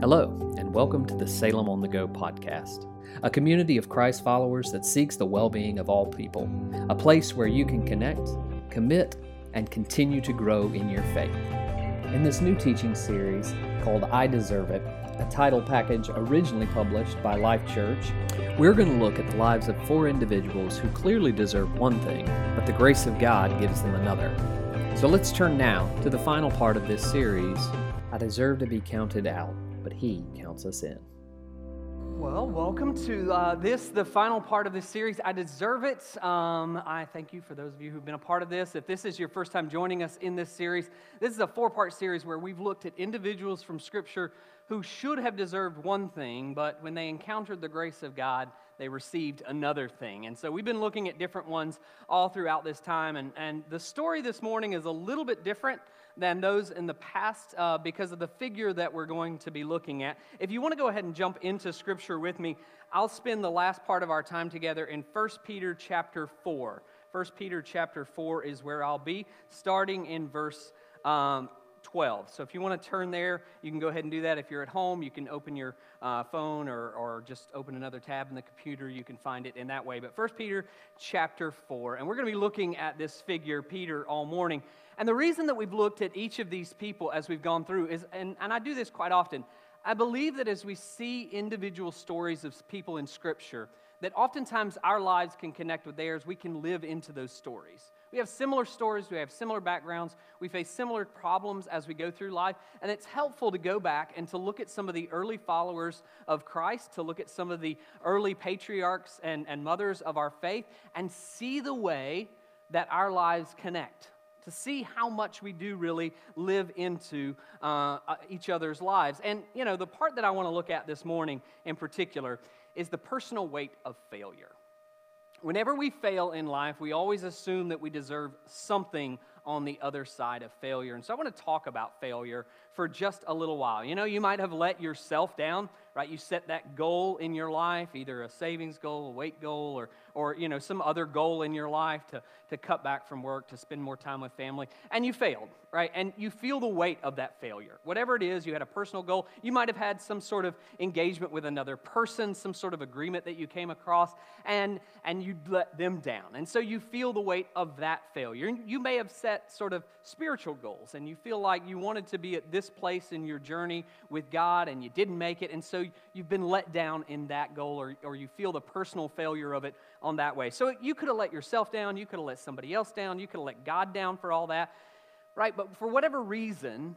Hello, and welcome to the Salem on the Go podcast, a community of Christ followers that seeks the well being of all people, a place where you can connect, commit, and continue to grow in your faith. In this new teaching series called I Deserve It, a title package originally published by Life Church, we're going to look at the lives of four individuals who clearly deserve one thing, but the grace of God gives them another. So let's turn now to the final part of this series I deserve to be counted out but He counts us in. Well, welcome to uh, this, the final part of this series. I deserve it. Um, I thank you for those of you who've been a part of this. If this is your first time joining us in this series, this is a four part series where we've looked at individuals from Scripture who should have deserved one thing, but when they encountered the grace of God, they received another thing. And so we've been looking at different ones all throughout this time. And, and the story this morning is a little bit different than those in the past uh, because of the figure that we're going to be looking at. If you want to go ahead and jump into scripture with me, I'll spend the last part of our time together in 1 Peter chapter 4. 1 Peter chapter 4 is where I'll be, starting in verse um, 12. So if you want to turn there, you can go ahead and do that. If you're at home, you can open your uh, phone or, or just open another tab in the computer. You can find it in that way. But 1 Peter chapter 4. And we're going to be looking at this figure, Peter, all morning. And the reason that we've looked at each of these people as we've gone through is, and, and I do this quite often, I believe that as we see individual stories of people in Scripture, that oftentimes our lives can connect with theirs. We can live into those stories. We have similar stories, we have similar backgrounds, we face similar problems as we go through life, and it's helpful to go back and to look at some of the early followers of Christ, to look at some of the early patriarchs and, and mothers of our faith, and see the way that our lives connect to see how much we do really live into uh, uh, each other's lives. And, you know, the part that I want to look at this morning in particular is the personal weight of failure. Whenever we fail in life, we always assume that we deserve something on the other side of failure. And so I want to talk about failure for just a little while. You know, you might have let yourself down right? You set that goal in your life, either a savings goal, a weight goal, or, or you know, some other goal in your life to, to cut back from work, to spend more time with family, and you failed, right? And you feel the weight of that failure. Whatever it is, you had a personal goal. You might have had some sort of engagement with another person, some sort of agreement that you came across, and, and you let them down. And so you feel the weight of that failure. You may have set sort of spiritual goals, and you feel like you wanted to be at this place in your journey with God, and you didn't make it, and so you've been let down in that goal or, or you feel the personal failure of it on that way. So you could have let yourself down, you could have let somebody else down, you could have let God down for all that, right? But for whatever reason,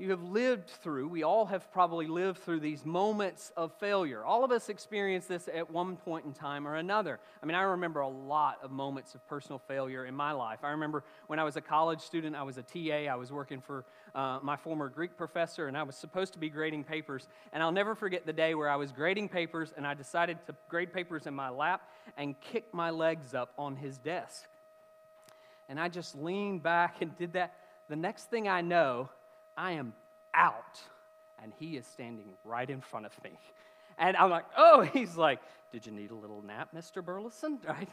you have lived through, we all have probably lived through these moments of failure. All of us experience this at one point in time or another. I mean, I remember a lot of moments of personal failure in my life. I remember when I was a college student, I was a TA, I was working for uh, my former Greek professor, and I was supposed to be grading papers. And I'll never forget the day where I was grading papers and I decided to grade papers in my lap and kick my legs up on his desk. And I just leaned back and did that. The next thing I know, I am out. And he is standing right in front of me. And I'm like, oh, he's like, did you need a little nap, Mr. Burleson? Right?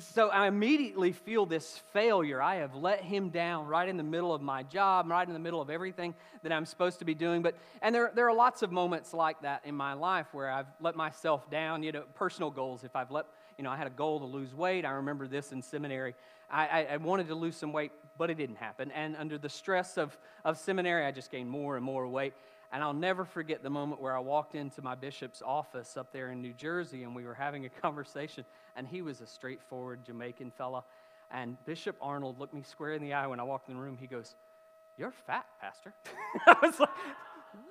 So I immediately feel this failure. I have let him down right in the middle of my job, right in the middle of everything that I'm supposed to be doing. But and there, there are lots of moments like that in my life where I've let myself down, you know, personal goals. If I've let, you know, I had a goal to lose weight. I remember this in seminary. I, I, I wanted to lose some weight, but it didn't happen. And under the stress of, of seminary, I just gained more and more weight. And I'll never forget the moment where I walked into my bishop's office up there in New Jersey and we were having a conversation. And he was a straightforward Jamaican fella. And Bishop Arnold looked me square in the eye when I walked in the room. He goes, You're fat, Pastor. I was like,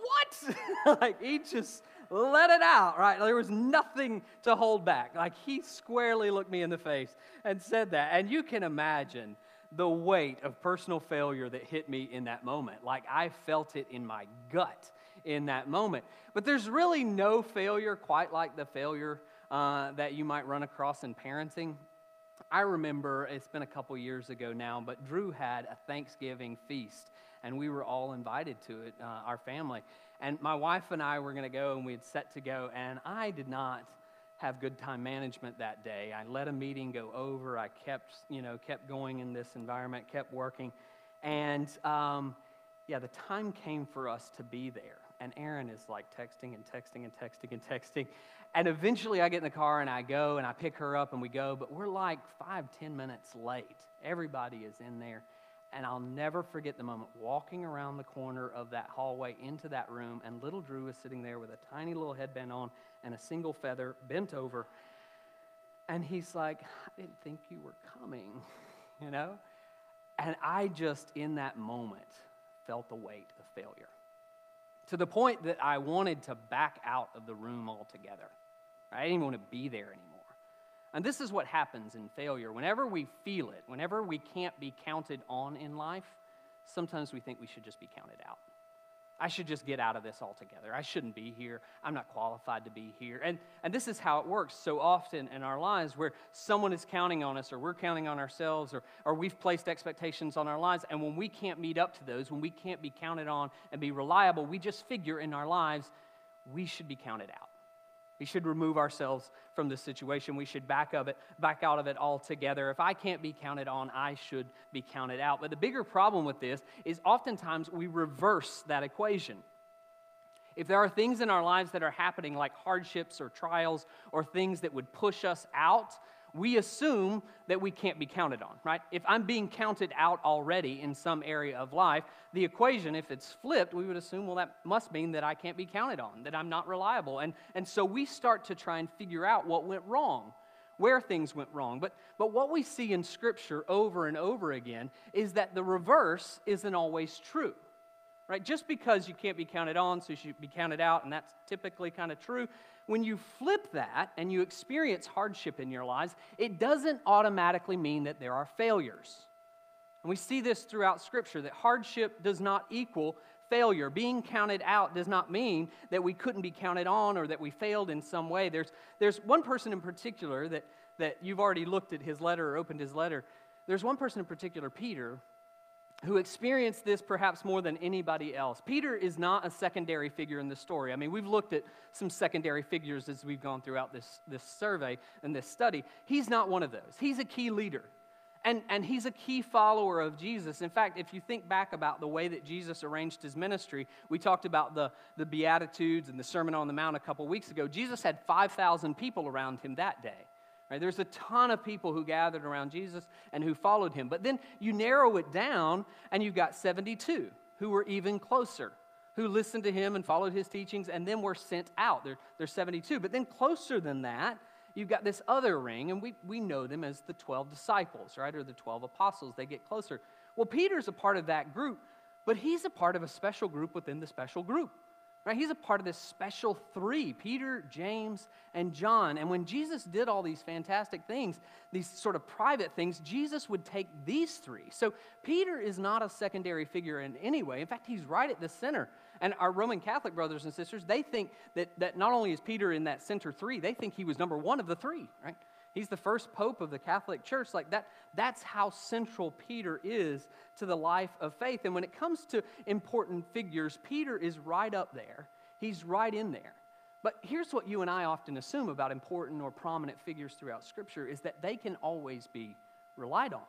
What? like, he just let it out, right? There was nothing to hold back. Like, he squarely looked me in the face and said that. And you can imagine the weight of personal failure that hit me in that moment. Like I felt it in my gut in that moment. But there's really no failure quite like the failure uh, that you might run across in parenting. I remember it's been a couple years ago now, but Drew had a Thanksgiving feast, and we were all invited to it, uh, our family. And my wife and I were going to go, and we had set to go, and I did not have good time management that day. I let a meeting go over. I kept, you know, kept going in this environment, kept working. And um, yeah, the time came for us to be there. and Aaron is like texting and texting and texting and texting. And eventually I get in the car and I go and I pick her up and we go, but we're like five, ten minutes late. Everybody is in there. And I'll never forget the moment walking around the corner of that hallway into that room, and little Drew is sitting there with a tiny little headband on and a single feather bent over. And he's like, I didn't think you were coming, you know? And I just, in that moment, felt the weight of failure to the point that I wanted to back out of the room altogether. I didn't even want to be there anymore. And this is what happens in failure. Whenever we feel it, whenever we can't be counted on in life, sometimes we think we should just be counted out. I should just get out of this altogether. I shouldn't be here. I'm not qualified to be here. And, and this is how it works so often in our lives where someone is counting on us or we're counting on ourselves or, or we've placed expectations on our lives. And when we can't meet up to those, when we can't be counted on and be reliable, we just figure in our lives we should be counted out. We should remove ourselves from the situation. We should back of it, back out of it altogether. If I can't be counted on, I should be counted out. But the bigger problem with this is oftentimes we reverse that equation. If there are things in our lives that are happening, like hardships or trials or things that would push us out, we assume that we can't be counted on, right? If I'm being counted out already in some area of life, the equation, if it's flipped, we would assume, well, that must mean that I can't be counted on, that I'm not reliable. And, and so we start to try and figure out what went wrong, where things went wrong. But, but what we see in Scripture over and over again is that the reverse isn't always true right? Just because you can't be counted on, so you should be counted out, and that's typically kind of true, when you flip that and you experience hardship in your lives, it doesn't automatically mean that there are failures. And we see this throughout Scripture that hardship does not equal failure. Being counted out does not mean that we couldn't be counted on or that we failed in some way. There's, there's one person in particular that, that you've already looked at his letter or opened his letter. There's one person in particular, Peter, who experienced this perhaps more than anybody else. Peter is not a secondary figure in the story. I mean, we've looked at some secondary figures as we've gone throughout this, this survey and this study. He's not one of those. He's a key leader. And, and he's a key follower of Jesus. In fact, if you think back about the way that Jesus arranged his ministry, we talked about the, the Beatitudes and the Sermon on the Mount a couple weeks ago. Jesus had 5,000 people around him that day. Right? There's a ton of people who gathered around Jesus and who followed him. But then you narrow it down, and you've got 72 who were even closer, who listened to him and followed his teachings, and then were sent out. They're, they're 72. But then closer than that, you've got this other ring, and we, we know them as the 12 disciples, right? Or the 12 apostles. They get closer. Well, Peter's a part of that group, but he's a part of a special group within the special group. Right? He's a part of this special three Peter, James, and John. And when Jesus did all these fantastic things, these sort of private things, Jesus would take these three. So Peter is not a secondary figure in any way. In fact, he's right at the center. And our Roman Catholic brothers and sisters, they think that, that not only is Peter in that center three, they think he was number one of the three, right? He's the first pope of the Catholic Church. Like that, that's how central Peter is to the life of faith. And when it comes to important figures, Peter is right up there. He's right in there. But here's what you and I often assume about important or prominent figures throughout Scripture is that they can always be relied on.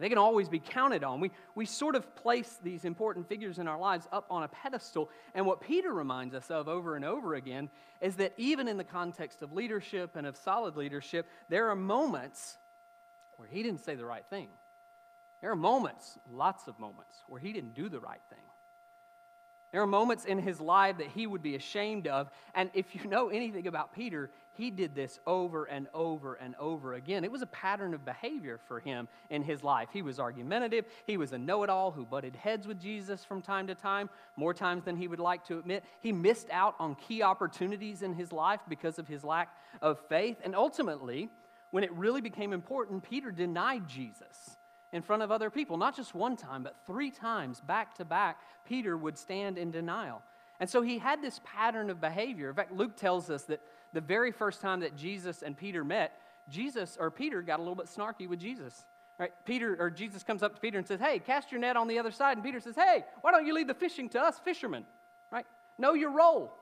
They can always be counted on. We, we sort of place these important figures in our lives up on a pedestal. And what Peter reminds us of over and over again is that even in the context of leadership and of solid leadership, there are moments where he didn't say the right thing. There are moments, lots of moments, where he didn't do the right thing. There are moments in his life that he would be ashamed of. And if you know anything about Peter, he did this over and over and over again. It was a pattern of behavior for him in his life. He was argumentative, he was a know it all who butted heads with Jesus from time to time, more times than he would like to admit. He missed out on key opportunities in his life because of his lack of faith. And ultimately, when it really became important, Peter denied Jesus in front of other people. Not just one time, but three times back to back, Peter would stand in denial. And so he had this pattern of behavior. In fact, Luke tells us that the very first time that Jesus and Peter met, Jesus or Peter got a little bit snarky with Jesus. Right? Peter or Jesus comes up to Peter and says, "Hey, cast your net on the other side." And Peter says, "Hey, why don't you leave the fishing to us fishermen?" Right? Know your role.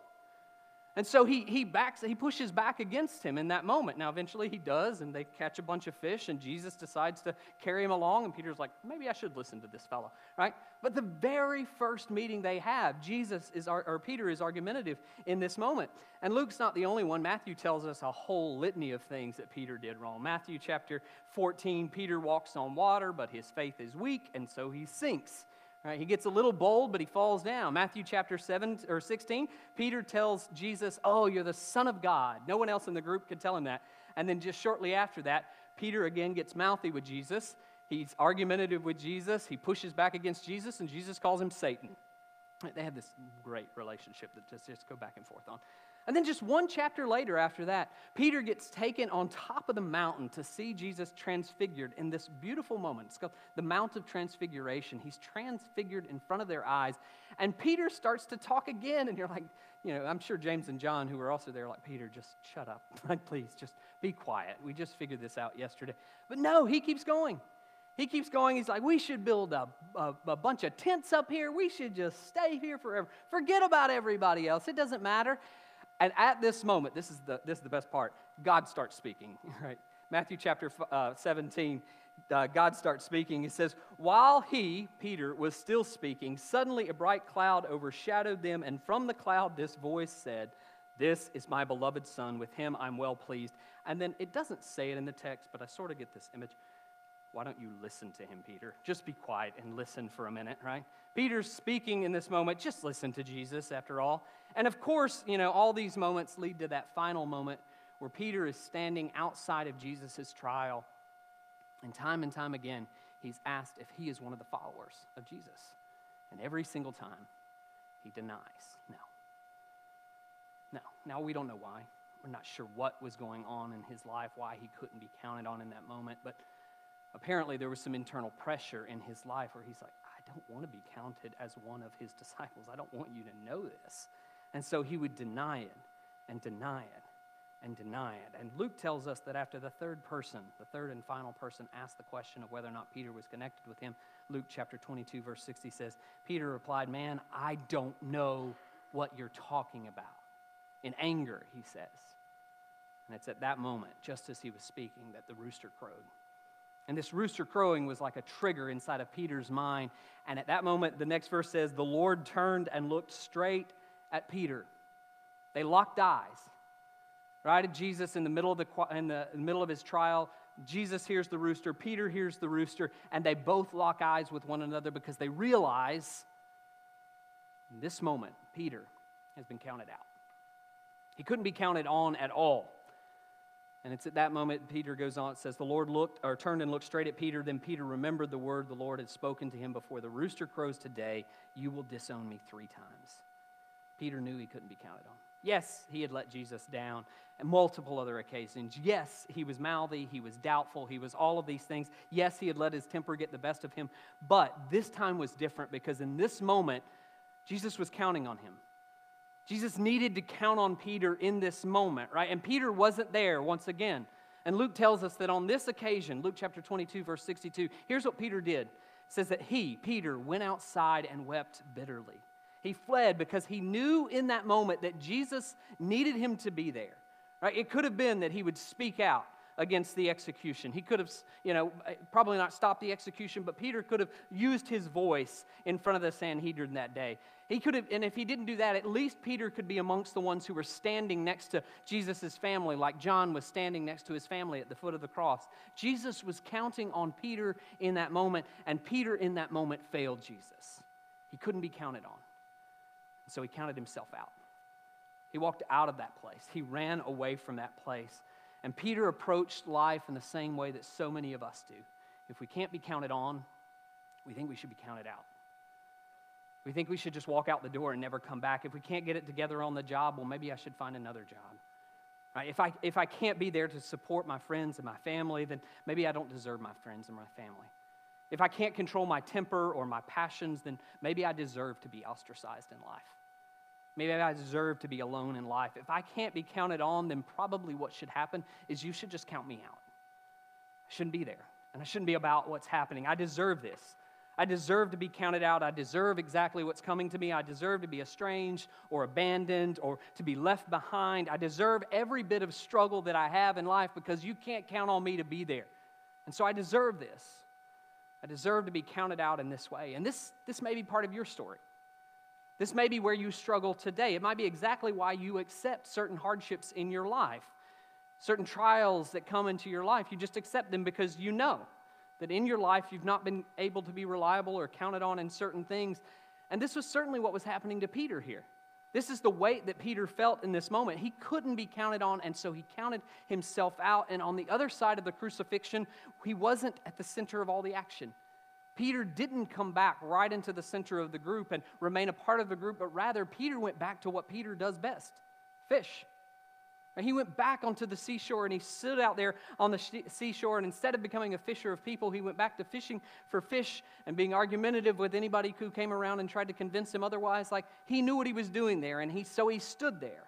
And so he, he backs, he pushes back against him in that moment. Now, eventually he does, and they catch a bunch of fish, and Jesus decides to carry him along. And Peter's like, maybe I should listen to this fellow, right? But the very first meeting they have, Jesus is, or Peter is argumentative in this moment. And Luke's not the only one. Matthew tells us a whole litany of things that Peter did wrong. Matthew chapter 14, Peter walks on water, but his faith is weak, and so he sinks. Right, he gets a little bold, but he falls down. Matthew chapter 7 or 16, Peter tells Jesus, Oh, you're the Son of God. No one else in the group could tell him that. And then just shortly after that, Peter again gets mouthy with Jesus. He's argumentative with Jesus. He pushes back against Jesus, and Jesus calls him Satan. They have this great relationship that just, just go back and forth on. And then just one chapter later after that, Peter gets taken on top of the mountain to see Jesus transfigured in this beautiful moment. It's called the Mount of Transfiguration. He's transfigured in front of their eyes. And Peter starts to talk again. And you're like, you know, I'm sure James and John, who were also there, like, Peter, just shut up. Like, please, just be quiet. We just figured this out yesterday. But no, he keeps going. He keeps going. He's like, we should build a, a, a, bunch of tents up here. We should just stay here forever. Forget about everybody else. It doesn't matter. And at this moment, this is the, this is the best part, God starts speaking, right? Matthew chapter uh, 17, uh, God starts speaking. He says, While he, Peter, was still speaking, suddenly a bright cloud overshadowed them, and from the cloud this voice said, This is my beloved Son, with him I'm well pleased. And then it doesn't say it in the text, but I sort of get this image. Why don't you listen to him, Peter? Just be quiet and listen for a minute, right? Peter's speaking in this moment. Just listen to Jesus, after all. And of course, you know, all these moments lead to that final moment where Peter is standing outside of Jesus' trial. And time and time again, he's asked if he is one of the followers of Jesus. And every single time, he denies no. No. Now, we don't know why. We're not sure what was going on in his life, why he couldn't be counted on in that moment. But apparently, there was some internal pressure in his life where he's like, I don't want to be counted as one of his disciples. I don't want you to know this. And so he would deny it and deny it and deny it. And Luke tells us that after the third person, the third and final person, asked the question of whether or not Peter was connected with him, Luke chapter 22, verse 60 says, Peter replied, Man, I don't know what you're talking about. In anger, he says. And it's at that moment, just as he was speaking, that the rooster crowed. And this rooster crowing was like a trigger inside of Peter's mind. And at that moment, the next verse says, The Lord turned and looked straight at Peter. They locked eyes. Right? At Jesus in the middle of the in the middle of his trial, Jesus hears the rooster, Peter hears the rooster, and they both lock eyes with one another because they realize in this moment Peter has been counted out. He couldn't be counted on at all. And it's at that moment Peter goes on, it says, The Lord looked or turned and looked straight at Peter. Then Peter remembered the word the Lord had spoken to him before the rooster crows today, you will disown me three times. Peter knew he couldn't be counted on. Yes, he had let Jesus down on multiple other occasions. Yes, he was mouthy, he was doubtful, he was all of these things. Yes, he had let his temper get the best of him. But this time was different because in this moment, Jesus was counting on him. Jesus needed to count on Peter in this moment, right? And Peter wasn't there once again. And Luke tells us that on this occasion, Luke chapter 22, verse 62, here's what Peter did. It says that he, Peter, went outside and wept bitterly. He fled because he knew in that moment that Jesus needed him to be there. Right? It could have been that he would speak out against the execution. He could have, you know, eh, probably not stopped the execution, but Peter could have used his voice in front of the Sanhedrin that day. He could have, and if he didn't do that, at least Peter could be amongst the ones who were standing next to Jesus' family, like John was standing next to his family at the foot of the cross. Jesus was counting on Peter in that moment, and Peter in that moment failed Jesus. He couldn't be counted on. So he counted himself out. He walked out of that place. He ran away from that place. And Peter approached life in the same way that so many of us do. If we can't be counted on, we think we should be counted out. We think we should just walk out the door and never come back. If we can't get it together on the job, well, maybe I should find another job. Right? If, I, if I can't be there to support my friends and my family, then maybe I don't deserve my friends and my family. If I can't control my temper or my passions, then maybe I deserve to be ostracized in life. Maybe I deserve to be alone in life. If I can't be counted on, then probably what should happen is you should just count me out. I shouldn't be there, and I shouldn't be about what's happening. I deserve this. I deserve to be counted out. I deserve exactly what's coming to me. I deserve to be estranged or abandoned or to be left behind. I deserve every bit of struggle that I have in life because you can't count on me to be there. And so I deserve this. I deserve to be counted out in this way. And this, this may be part of your story. This may be where you struggle today. It might be exactly why you accept certain hardships in your life, certain trials that come into your life. You just accept them because you know that in your life you've not been able to be reliable or counted on in certain things. And this was certainly what was happening to Peter here. This is the weight that Peter felt in this moment. He couldn't be counted on, and so he counted himself out. And on the other side of the crucifixion, he wasn't at the center of all the action. Peter didn't come back right into the center of the group and remain a part of the group, but rather, Peter went back to what Peter does best fish. And he went back onto the seashore and he stood out there on the seashore. And instead of becoming a fisher of people, he went back to fishing for fish and being argumentative with anybody who came around and tried to convince him otherwise. Like he knew what he was doing there, and he, so he stood there.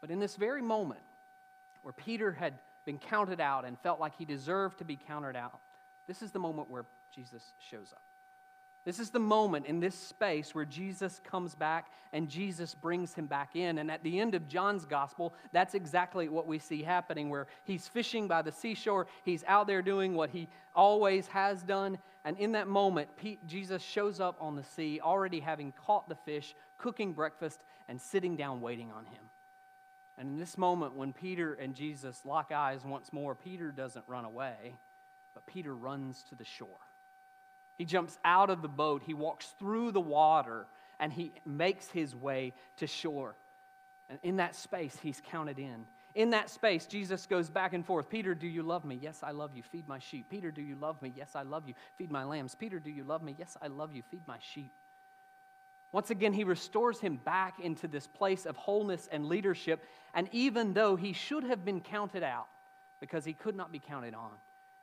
But in this very moment where Peter had been counted out and felt like he deserved to be counted out, this is the moment where Jesus shows up. This is the moment in this space where Jesus comes back and Jesus brings him back in. And at the end of John's gospel, that's exactly what we see happening, where he's fishing by the seashore. He's out there doing what he always has done. And in that moment, Jesus shows up on the sea, already having caught the fish, cooking breakfast, and sitting down waiting on him. And in this moment, when Peter and Jesus lock eyes once more, Peter doesn't run away, but Peter runs to the shore. He jumps out of the boat, he walks through the water, and he makes his way to shore. And in that space, he's counted in. In that space, Jesus goes back and forth. Peter, do you love me? Yes, I love you. Feed my sheep. Peter, do you love me? Yes, I love you. Feed my lambs. Peter, do you love me? Yes, I love you. Feed my sheep. Once again, he restores him back into this place of wholeness and leadership. And even though he should have been counted out because he could not be counted on,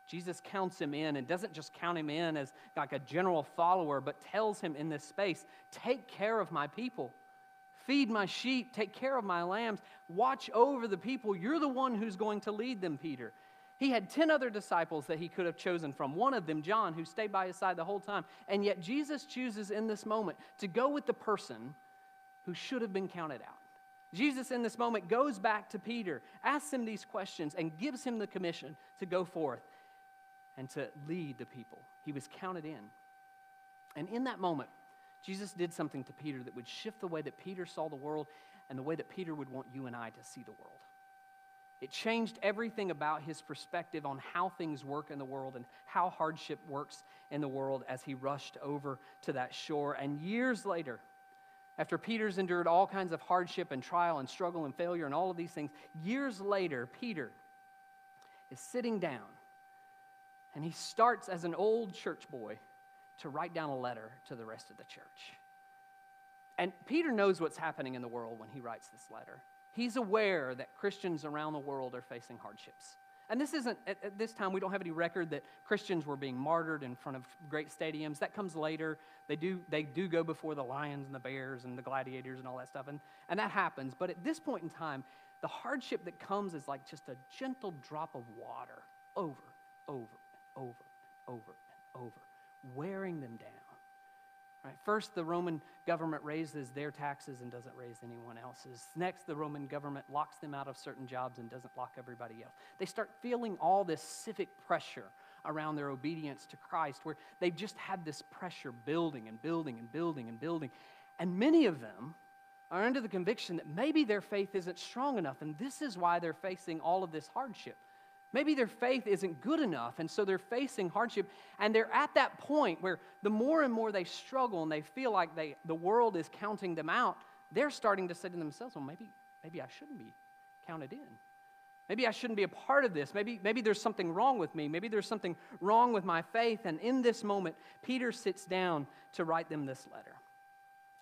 Jesus counts him in and doesn't just count him in as like a general follower, but tells him in this space take care of my people. Feed my sheep, take care of my lambs, watch over the people. You're the one who's going to lead them, Peter. He had 10 other disciples that he could have chosen from. One of them, John, who stayed by his side the whole time. And yet, Jesus chooses in this moment to go with the person who should have been counted out. Jesus, in this moment, goes back to Peter, asks him these questions, and gives him the commission to go forth and to lead the people. He was counted in. And in that moment, Jesus did something to Peter that would shift the way that Peter saw the world and the way that Peter would want you and I to see the world. It changed everything about his perspective on how things work in the world and how hardship works in the world as he rushed over to that shore. And years later, after Peter's endured all kinds of hardship and trial and struggle and failure and all of these things, years later, Peter is sitting down and he starts as an old church boy to write down a letter to the rest of the church. And Peter knows what's happening in the world when he writes this letter. He's aware that Christians around the world are facing hardships. And this isn't, at, at, this time, we don't have any record that Christians were being martyred in front of great stadiums. That comes later. They do, they do go before the lions and the bears and the gladiators and all that stuff. And, and that happens. But at this point in time, the hardship that comes is like just a gentle drop of water over, over, over and over and over, wearing them down. Right? First, the Roman government raises their taxes and doesn't raise anyone else's. Next, the Roman government locks them out of certain jobs and doesn't lock everybody else. They start feeling all this civic pressure around their obedience to Christ, where they've just had this pressure building and building and building and building. And many of them are under the conviction that maybe their faith isn't strong enough, and this is why they're facing all of this hardship. Maybe their faith isn't good enough, and so they're facing hardship. And they're at that point where the more and more they struggle and they feel like they, the world is counting them out, they're starting to say to themselves, well, maybe, maybe I shouldn't be counted in. Maybe I shouldn't be a part of this. Maybe, maybe there's something wrong with me. Maybe there's something wrong with my faith. And in this moment, Peter sits down to write them this letter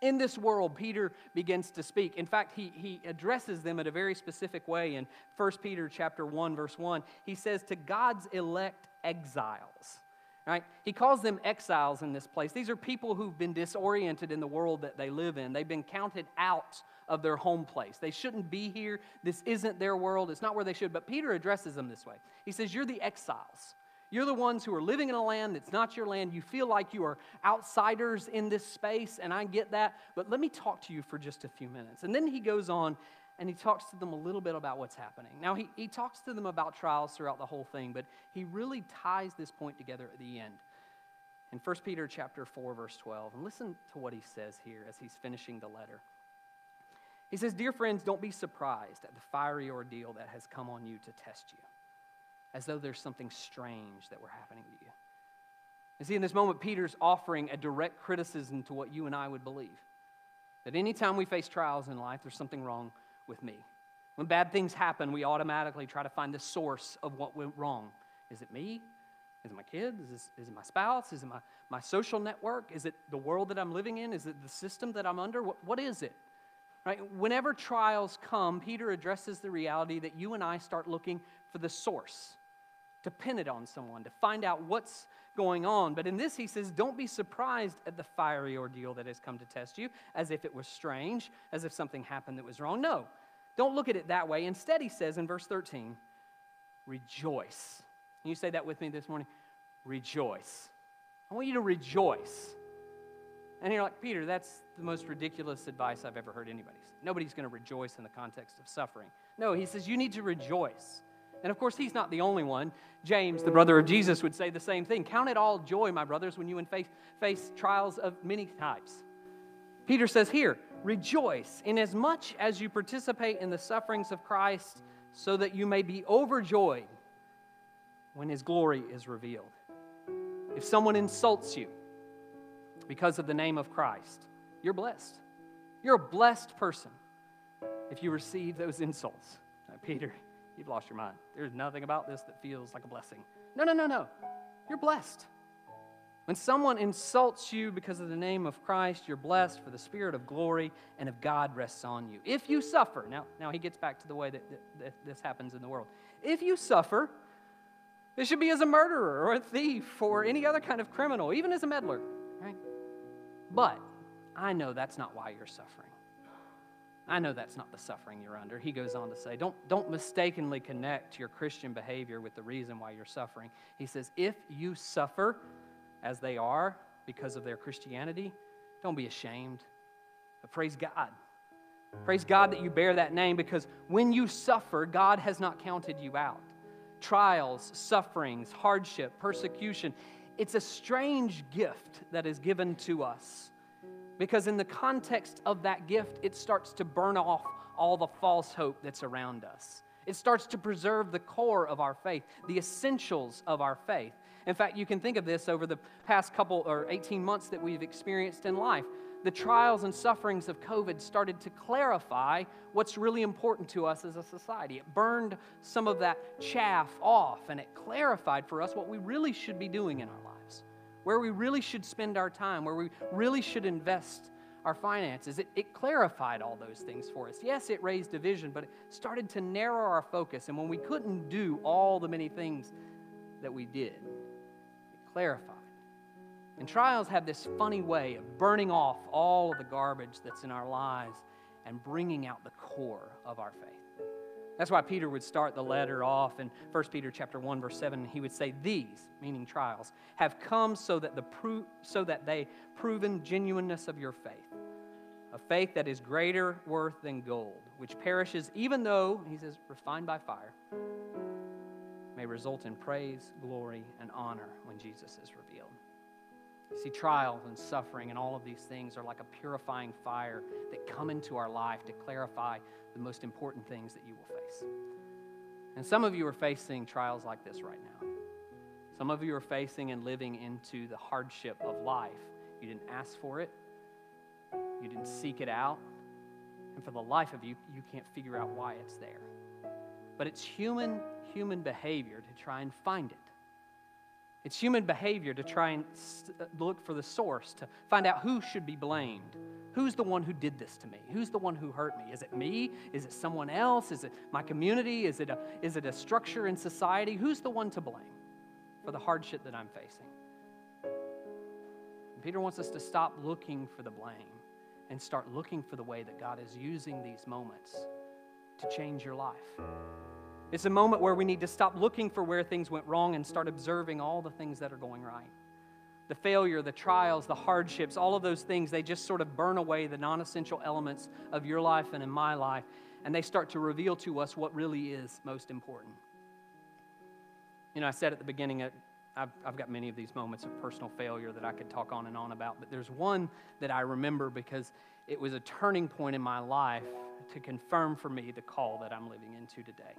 in this world, Peter begins to speak. In fact, he, he addresses them in a very specific way in 1 Peter chapter 1, verse 1. He says, To God's elect exiles. Right? He calls them exiles in this place. These are people who've been disoriented in the world that they live in. They've been counted out of their home place. They shouldn't be here. This isn't their world. It's not where they should. But Peter addresses them this way. He says, You're the exiles. You're the ones who are living in a land that's not your land. You feel like you are outsiders in this space, and I get that. But let me talk to you for just a few minutes. And then he goes on and he talks to them a little bit about what's happening. Now, he, he talks to them about trials throughout the whole thing, but he really ties this point together at the end. In 1 Peter chapter 4, verse 12, and listen to what he says here as he's finishing the letter. He says, Dear friends, don't be surprised at the fiery ordeal that has come on you to test you, as though there's something strange that were happening to you. You see, in this moment, Peter's offering a direct criticism to what you and I would believe. That anytime we face trials in life, there's something wrong with me. When bad things happen, we automatically try to find the source of what went wrong. Is it me? Is it my kids? Is, is it my spouse? Is it my, my social network? Is it the world that I'm living in? Is it the system that I'm under? what, what is it? Right? Whenever trials come, Peter addresses the reality that you and I start looking for the source, to pin it on someone, to find out what's going on. But in this, he says, don't be surprised at the fiery ordeal that has come to test you, as if it was strange, as if something happened that was wrong. No, don't look at it that way. Instead, he says in verse 13, rejoice. Can you say that with me this morning? Rejoice. I want you to rejoice. And you're like, Peter, that's the most ridiculous advice I've ever heard anybody say. Nobody's going to rejoice in the context of suffering. No, he says, you need to rejoice. And of course, he's not the only one. James, the brother of Jesus, would say the same thing. Count it all joy, my brothers, when you face, face trials of many types. Peter says here, rejoice inasmuch as much as you participate in the sufferings of Christ, so that you may be overjoyed when his glory is revealed. If someone insults you because of the name of Christ, you're blessed. You're a blessed person if you receive those insults. Peter, you've lost your mind. There's nothing about this that feels like a blessing. No, no, no, no. You're blessed. When someone insults you because of the name of Christ, you're blessed for the Spirit of glory and of God rests on you. If you suffer, now, now he gets back to the way that, that, that this happens in the world. If you suffer, it should be as a murderer or a thief or any other kind of criminal, even as a meddler, right? But I know that's not why you're suffering. I know that's not the suffering you're under. He goes on to say, don't, don't mistakenly connect your Christian behavior with the reason why you're suffering. He says, if you suffer as they are because of their Christianity, don't be ashamed. But praise God. Praise God that you bear that name because when you suffer, God has not counted you out. Trials, sufferings, hardship, persecution, it's a strange gift that is given to us because, in the context of that gift, it starts to burn off all the false hope that's around us. It starts to preserve the core of our faith, the essentials of our faith. In fact, you can think of this over the past couple or 18 months that we've experienced in life. The trials and sufferings of COVID started to clarify what's really important to us as a society. It burned some of that chaff off and it clarified for us what we really should be doing in our lives where we really should spend our time, where we really should invest our finances. It, it, clarified all those things for us. Yes, it raised division, but it started to narrow our focus. And when we couldn't do all the many things that we did, it clarified. And trials have this funny way of burning off all of the garbage that's in our lives and bringing out the core of our faith. That's why Peter would start the letter off in 1 Peter chapter 1 verse 7 he would say these meaning trials have come so that the pro- so that they proven genuineness of your faith a faith that is greater worth than gold which perishes even though he says refined by fire may result in praise glory and honor when Jesus is see trials and suffering and all of these things are like a purifying fire that come into our life to clarify the most important things that you will face. And some of you are facing trials like this right now. Some of you are facing and living into the hardship of life. You didn't ask for it, you didn't seek it out, and for the life of you, you can't figure out why it's there. But it's human, human behavior to try and find it. It's human behavior to try and uh, look for the source, to find out who should be blamed, Who's the one who did this to me? Who's the one who hurt me? Is it me? Is it someone else? Is it my community? Is it a, is it a structure in society? Who's the one to blame for the hardship that I'm facing? And Peter wants us to stop looking for the blame and start looking for the way that God is using these moments to change your life. It's a moment where we need to stop looking for where things went wrong and start observing all the things that are going right. The failure, the trials, the hardships, all of those things, they just sort of burn away the non essential elements of your life and in my life, and they start to reveal to us what really is most important. You know, I said at the beginning, uh, I've, I've got many of these moments of personal failure that I could talk on and on about, but there's one that I remember because it was a turning point in my life to confirm for me the call that I'm living into today.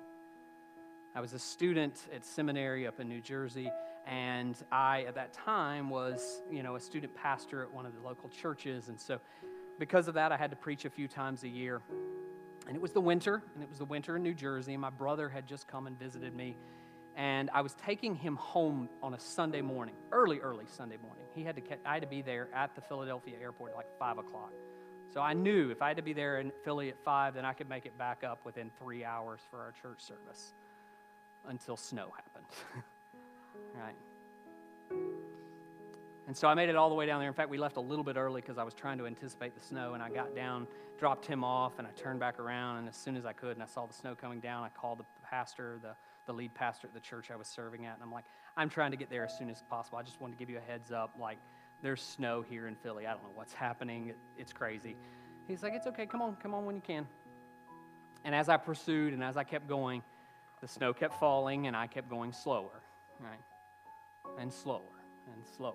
I was a student at seminary up in New Jersey, and I, at that time, was, you know, a student pastor at one of the local churches. And so, because of that, I had to preach a few times a year. And it was the winter, and it was the winter in New Jersey, and my brother had just come and visited me. And I was taking him home on a Sunday morning, early, early Sunday morning. He had to, I had to be there at the Philadelphia airport at like 5 o'clock. So I knew if I had to be there in Philly at 5, then I could make it back up within three hours for our church service until snow happened. right? And so I made it all the way down there. In fact, we left a little bit early because I was trying to anticipate the snow. And I got down, dropped him off, and I turned back around. And as soon as I could, and I saw the snow coming down, I called the pastor, the, the lead pastor at the church I was serving at. And I'm like, I'm trying to get there as soon as possible. I just wanted to give you a heads up. Like, there's snow here in Philly. I don't know what's happening. It, it's crazy. He's like, It's okay. Come on, come on when you can. And as I pursued and as I kept going, the snow kept falling and I kept going slower, right? And slower and slower.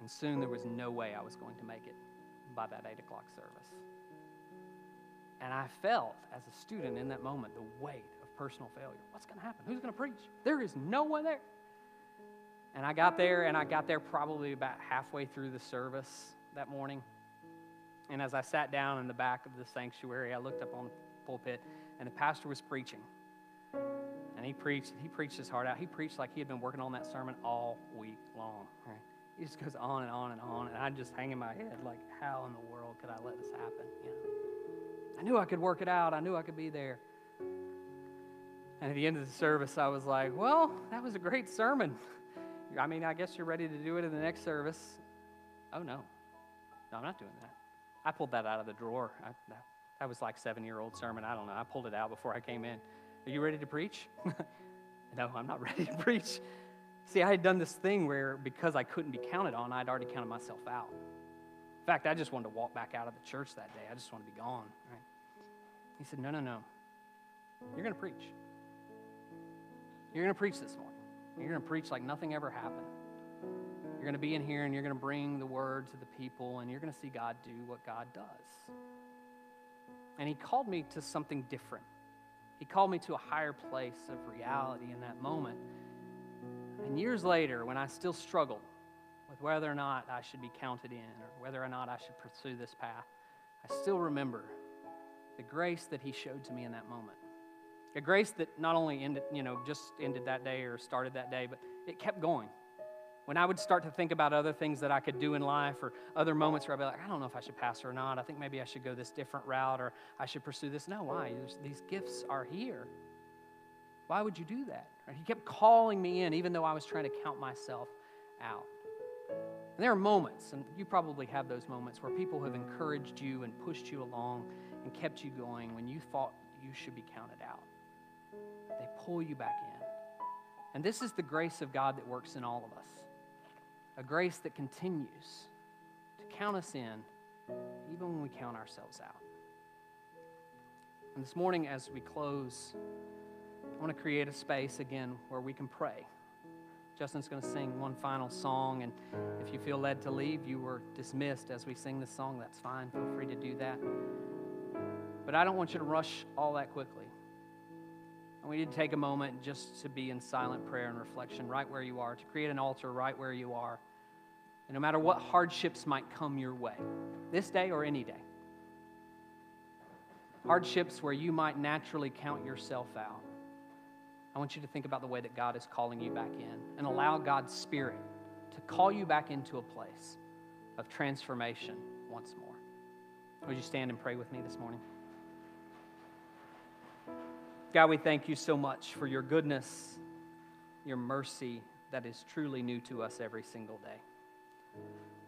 And soon there was no way I was going to make it by that 8 o'clock service. And I felt, as a student in that moment, the weight of personal failure. What's going to happen? Who's going to preach? There is no one there. And I got there, and I got there probably about halfway through the service that morning. And as I sat down in the back of the sanctuary, I looked up on the pulpit, and the pastor was preaching. He preached, he preached his heart out. He preached like he had been working on that sermon all week long. Right? He just goes on and on and on, and I'm just hanging my head like, how in the world could I let this happen? You know? I knew I could work it out. I knew I could be there. And at the end of the service, I was like, well, that was a great sermon. I mean, I guess you're ready to do it in the next service. Oh, no. No, I'm not doing that. I pulled that out of the drawer. I, that, that was like seven year old sermon. I don't know. I pulled it out before I came in. Are you ready to preach? no, I'm not ready to preach. See, I had done this thing where because I couldn't be counted on, I'd already counted myself out. In fact, I just wanted to walk back out of the church that day. I just wanted to be gone. Right? He said, No, no, no. You're going to preach. You're going to preach this morning. You're going to preach like nothing ever happened. You're going to be in here and you're going to bring the word to the people and you're going to see God do what God does. And He called me to something different. He called me to a higher place of reality in that moment. And years later, when I still struggled with whether or not I should be counted in or whether or not I should pursue this path, I still remember the grace that He showed to me in that moment. A grace that not only ended, you know, just ended that day or started that day, but it kept going when I would start to think about other things that I could do in life or other moments where I'd be like, I don't know if I should pastor or not. I think maybe I should go this different route or I should pursue this. No, why? These gifts are here. Why would you do that? He kept calling me in, even though I was trying to count myself out. And there are moments, and you probably have those moments, where people have encouraged you and pushed you along and kept you going when you thought you should be counted out. They pull you back in. And this is the grace of God that works in all of us a grace that continues to count us in even when we count ourselves out. And this morning, as we close, I want to create a space again where we can pray. Justin's going to sing one final song, and if you feel led to leave, you were dismissed as we sing this song. That's fine. Feel free to do that. But I don't want you to rush all that quickly. And we need to take a moment just to be in silent prayer and reflection right where you are, to create an altar right where you are. And no matter what hardships might come your way, this day or any day, hardships where you might naturally count yourself out, I want you to think about the way that God is calling you back in and allow God's Spirit to call you back into a place of transformation once more. Would you stand and pray with me this morning? God, we thank you so much for your goodness, your mercy that is truly new to us every single day.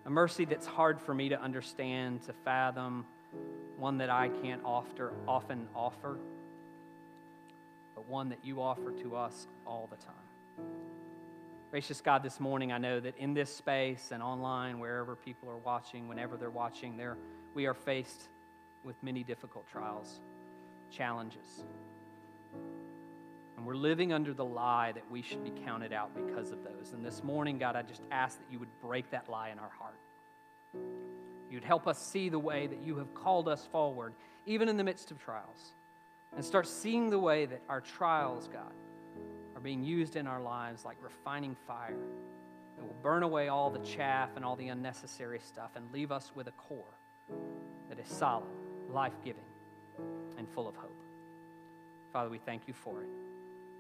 A mercy that's hard for me to understand, to fathom, one that I can't often offer. but one that you offer to us all the time. Gracious God, this morning I know that in this space and online, wherever people are watching, whenever they're watching, there we are faced with many difficult trials, challenges. And we're living under the lie that we should be counted out because of those. And this morning, God, I just ask that you would break that lie in our heart. You'd help us see the way that you have called us forward, even in the midst of trials, and start seeing the way that our trials, God, are being used in our lives like refining fire that will burn away all the chaff and all the unnecessary stuff and leave us with a core that is solid, life giving, and full of hope. Father, we thank you for it.